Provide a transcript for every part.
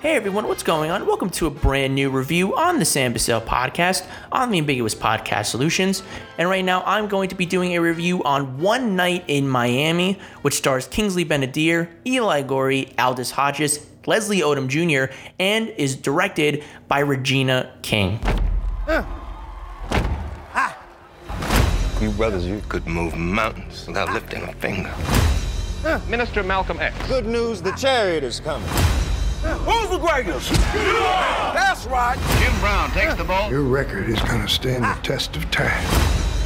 Hey everyone, what's going on? Welcome to a brand new review on the Sam Bussell podcast on the Ambiguous Podcast Solutions. And right now I'm going to be doing a review on One Night in Miami, which stars Kingsley Ben-Adir, Eli Goree, Aldis Hodges, Leslie Odom Jr., and is directed by Regina King. ah You brothers, you could move mountains without lifting a finger. Minister Malcolm X. Good news, the chariot is coming. Who's the greatest? That's right. Jim Brown takes the ball. Your record is going to stand the test of time.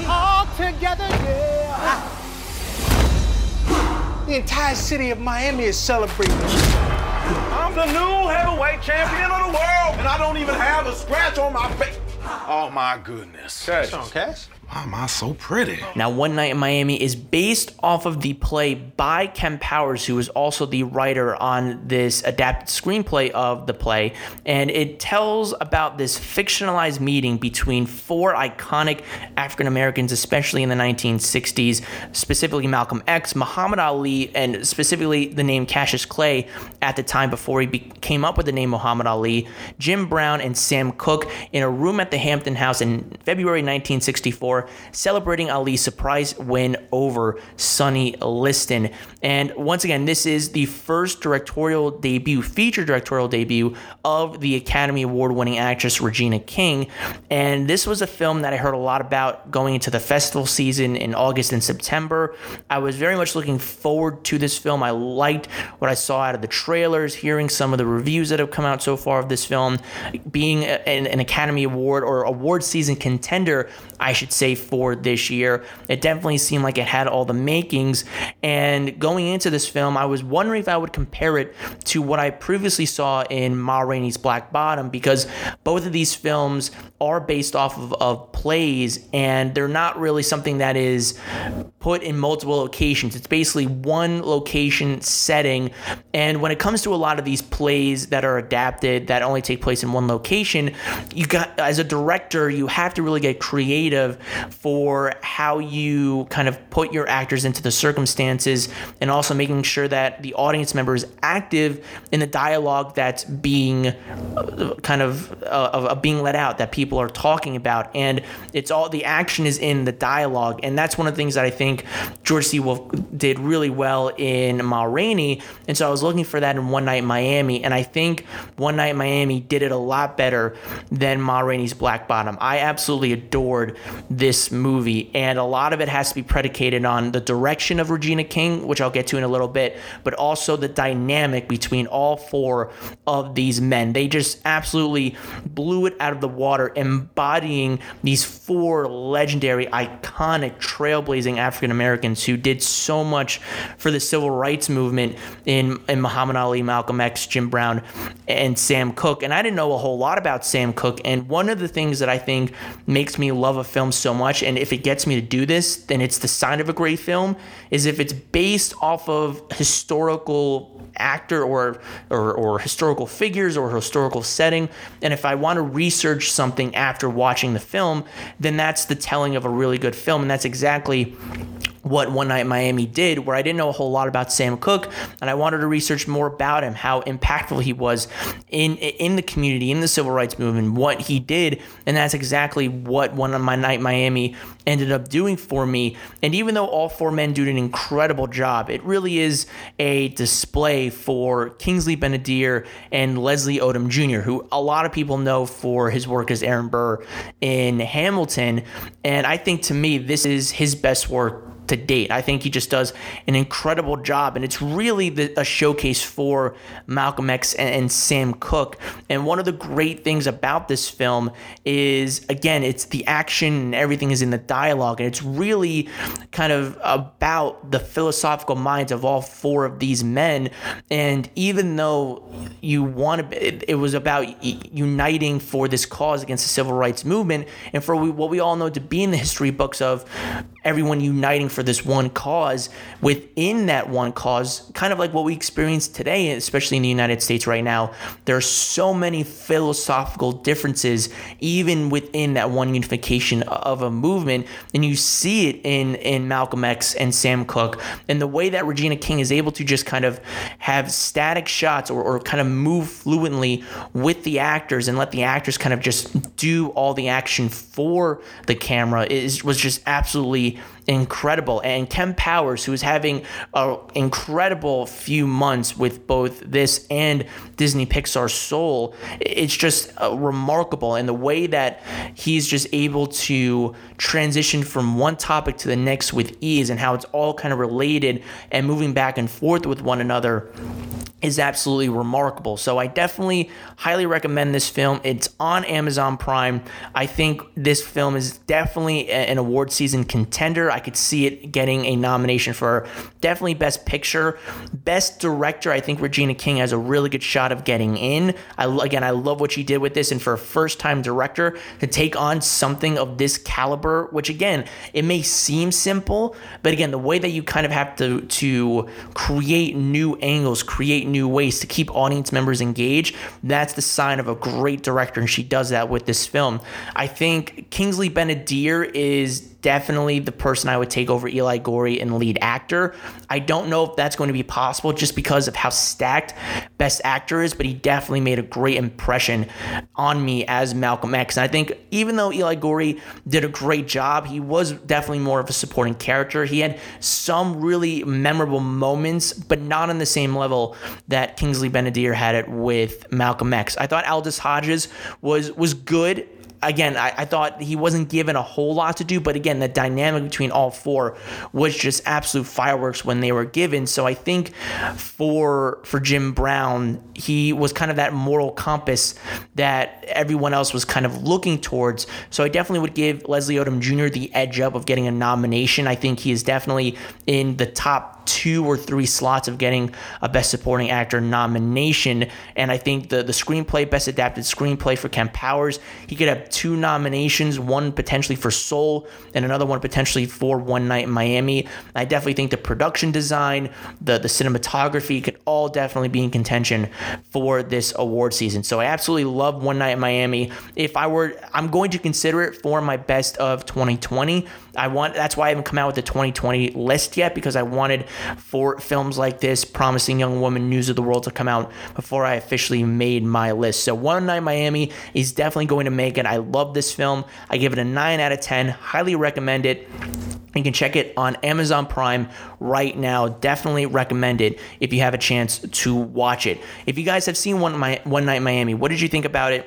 All together, yeah. The entire city of Miami is celebrating. I'm the new heavyweight champion of the world, and I don't even have a scratch on my face. Oh my goodness. Cash. on, Cash. Am I so pretty? Now, One Night in Miami is based off of the play by Kemp Powers, who is also the writer on this adapted screenplay of the play. And it tells about this fictionalized meeting between four iconic African Americans, especially in the 1960s, specifically Malcolm X, Muhammad Ali, and specifically the name Cassius Clay at the time before he be- came up with the name Muhammad Ali, Jim Brown, and Sam Cooke in a room at the Hampton House in February 1964 celebrating Ali's surprise win over Sonny Liston. And once again, this is the first directorial debut, feature directorial debut of the Academy Award winning actress Regina King. And this was a film that I heard a lot about going into the festival season in August and September. I was very much looking forward to this film. I liked what I saw out of the trailers, hearing some of the reviews that have come out so far of this film, being an, an Academy Award or award season contender, I should say, for this year. It definitely seemed like it had all the makings. And going into this film, I was wondering if I would compare it to what I previously saw in Ma Rainey's Black Bottom, because both of these films are based off of, of plays and they're not really something that is put in multiple locations. It's basically one location setting. And when it comes to a lot of these plays that are adapted that only take place in one location, you got as a director, you have to really get creative for how you kind of put your actors into the circumstances and also making sure that the audience member is active in the dialogue that's being uh, kind of uh, being let out that people are talking about and it's all the action is in the dialogue. And that's one of the things that I think George C. Wolfe did really well in Ma Rainey and so I was looking for that in One Night in Miami and I think One Night in Miami did it a lot better than Ma Rainey's Black Bottom. I absolutely adored this movie and a lot of it has to be predicated on the direction of Regina King which I'll get to in a little bit but also the dynamic between all four of these men. They just absolutely blew it out of the water embodying these four legendary iconic trailblazing African Americans who did so much for the civil rights movement in, in Muhammad Ali, Malcolm X, Jim Brown, and Sam Cooke. And I didn't know a whole lot about Sam Cooke. And one of the things that I think makes me love a film so much, and if it gets me to do this, then it's the sign of a great film, is if it's based off of historical actor or, or or historical figures or historical setting and if i want to research something after watching the film then that's the telling of a really good film and that's exactly what One Night Miami did, where I didn't know a whole lot about Sam Cooke, and I wanted to research more about him, how impactful he was in in the community, in the civil rights movement, what he did, and that's exactly what One Night Miami ended up doing for me. And even though all four men did an incredible job, it really is a display for Kingsley Ben-Adir and Leslie Odom Jr., who a lot of people know for his work as Aaron Burr in Hamilton, and I think to me this is his best work to date. I think he just does an incredible job, and it's really the, a showcase for Malcolm X and, and, Sam Cooke. And one of the great things about this film is, again, it's the action and everything is in the dialogue, and it's really kind of about the philosophical minds of all four of these men. And even though you want to, it, it was about uniting for this cause against the civil rights movement, and for we, what we all know to be in the history books of everyone uniting for this one cause within that one cause, kind of like what we experience today, especially in the United States right now. There are so many philosophical differences, even within that one unification of a movement. And you see it in, in Malcolm X and Sam Cooke, and the way that Regina King is able to just kind of have static shots or, or kind of move fluently with the actors and let the actors kind of just do all the action for the camera is was just absolutely incredible. And Kemp Powers, who is having an incredible few months with both this and Disney Pixar Soul, it's just uh, remarkable. And the way that he's just able to transition from one topic to the next with ease and how it's all kind of related and moving back and forth with one another is absolutely remarkable. So I definitely highly recommend this film. It's on Amazon Prime. I think this film is definitely an award season contender. I could see it getting a nomination for definitely Best Picture, Best Director. I think Regina King has a really good shot of getting in. I again, I love what she did with this, and for a first-time director to take on something of this caliber, which again, it may seem simple, but again, the way that you kind of have to to create new angles, create new ways to keep audience members engaged, that's the sign of a great director, and she does that with this film. I think Kingsley Ben-Adir is definitely the person I would take over Eli Goree in lead actor. I don't know if that's going to be possible just because of how stacked Best Actor is, but he definitely made a great impression on me as Malcolm X. And I think even though Eli Goree did a great job, he was definitely more of a supporting character. He had some really memorable moments, but not on the same level that Kingsley Ben-Adir had it with Malcolm X. I thought Aldis Hodges was was good again, I, I, thought he wasn't given a whole lot to do, but again, the dynamic between all four was just absolute fireworks when they were given. So I think for for Jim Brown, he was kind of that moral compass that everyone else was kind of looking towards. So I definitely would give Leslie Odom Jr. the edge up of getting a nomination. I think he is definitely in the top two or three slots of getting a Best Supporting Actor nomination. And I think the, the screenplay, Best Adapted Screenplay for Kemp Powers, he could have two nominations, one potentially for Soul and another one potentially for One Night in Miami. I definitely think the production design, the, the cinematography could all definitely be in contention for this award season. So I absolutely love One Night in Miami. If I were, I'm going to consider it for my best of 2020. I want that's why I haven't come out with the 2020 list yet because I wanted for films like this, Promising Young Woman, News of the World to come out before I officially made my list. So One Night Miami is definitely going to make it. I love this film. I give it a 9 out of 10. Highly recommend it. You can check it on Amazon Prime right now. Definitely recommend it if you have a chance to watch it. If you guys have seen One, My, One Night Miami, what did you think about it?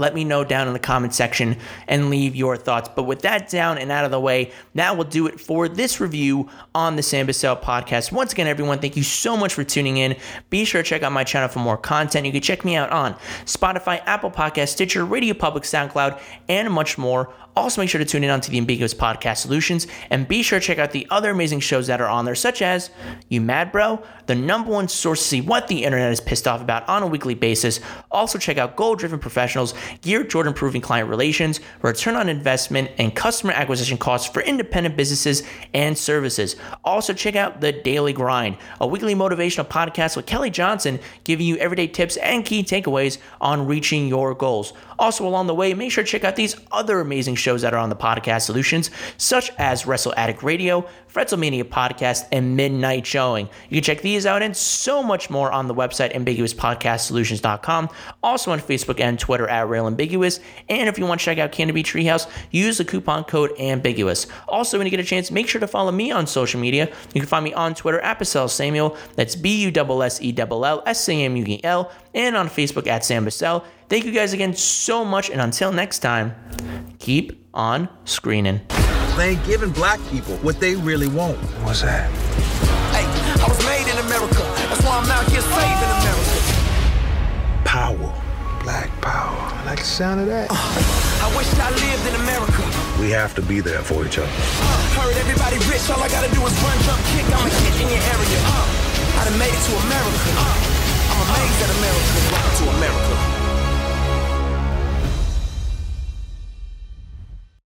Let me know down in the comment section and leave your thoughts. But with that down and out of the way, that will do it for this review on the Sam Bussell podcast. Once again, everyone, thank you so much for tuning in. Be sure to check out my channel for more content. You can check me out on Spotify, Apple Podcast, Stitcher, Radio Public, SoundCloud, and much more. Also, make sure to tune in onto the Ambiguous Podcast Solutions and be sure to check out the other amazing shows that are on there, such as You Mad Bro, the number one source to see what the internet is pissed off about on a weekly basis. Also, check out Goal Driven Professionals, geared toward improving client relations, return on investment, and customer acquisition costs for independent businesses and services. Also, check out The Daily Grind, a weekly motivational podcast with Kelly Johnson, giving you everyday tips and key takeaways on reaching your goals. Also, along the way, make sure to check out these other amazing shows that are on the podcast solutions, such as Wrestle Addict Radio, Fretzelmania Podcast, and Midnight Showing. You can check these out and so much more on the website ambiguouspodcastsolutions.com. Also on Facebook and Twitter at Real Ambiguous. And if you want to check out Canopy Treehouse, use the coupon code Ambiguous. Also, when you get a chance, make sure to follow me on social media. You can find me on Twitter at Bussell Samuel. That's B U S S E L L S A M U E L. And on Facebook at Sam Bussell. Thank you guys again so much, and until next time, keep on screening. They ain't giving black people what they really want. What's that? Hey, I was made in America. That's why I'm out here saving America. Power. Black power. I like the sound of that. Uh, I wish I lived in America. We have to be there for each other. Uh, heard everybody rich. All I gotta do is run, jump, kick. I'm a hit in your area. Uh, I done made it to America. Uh, I'm amazed that America is rock to America.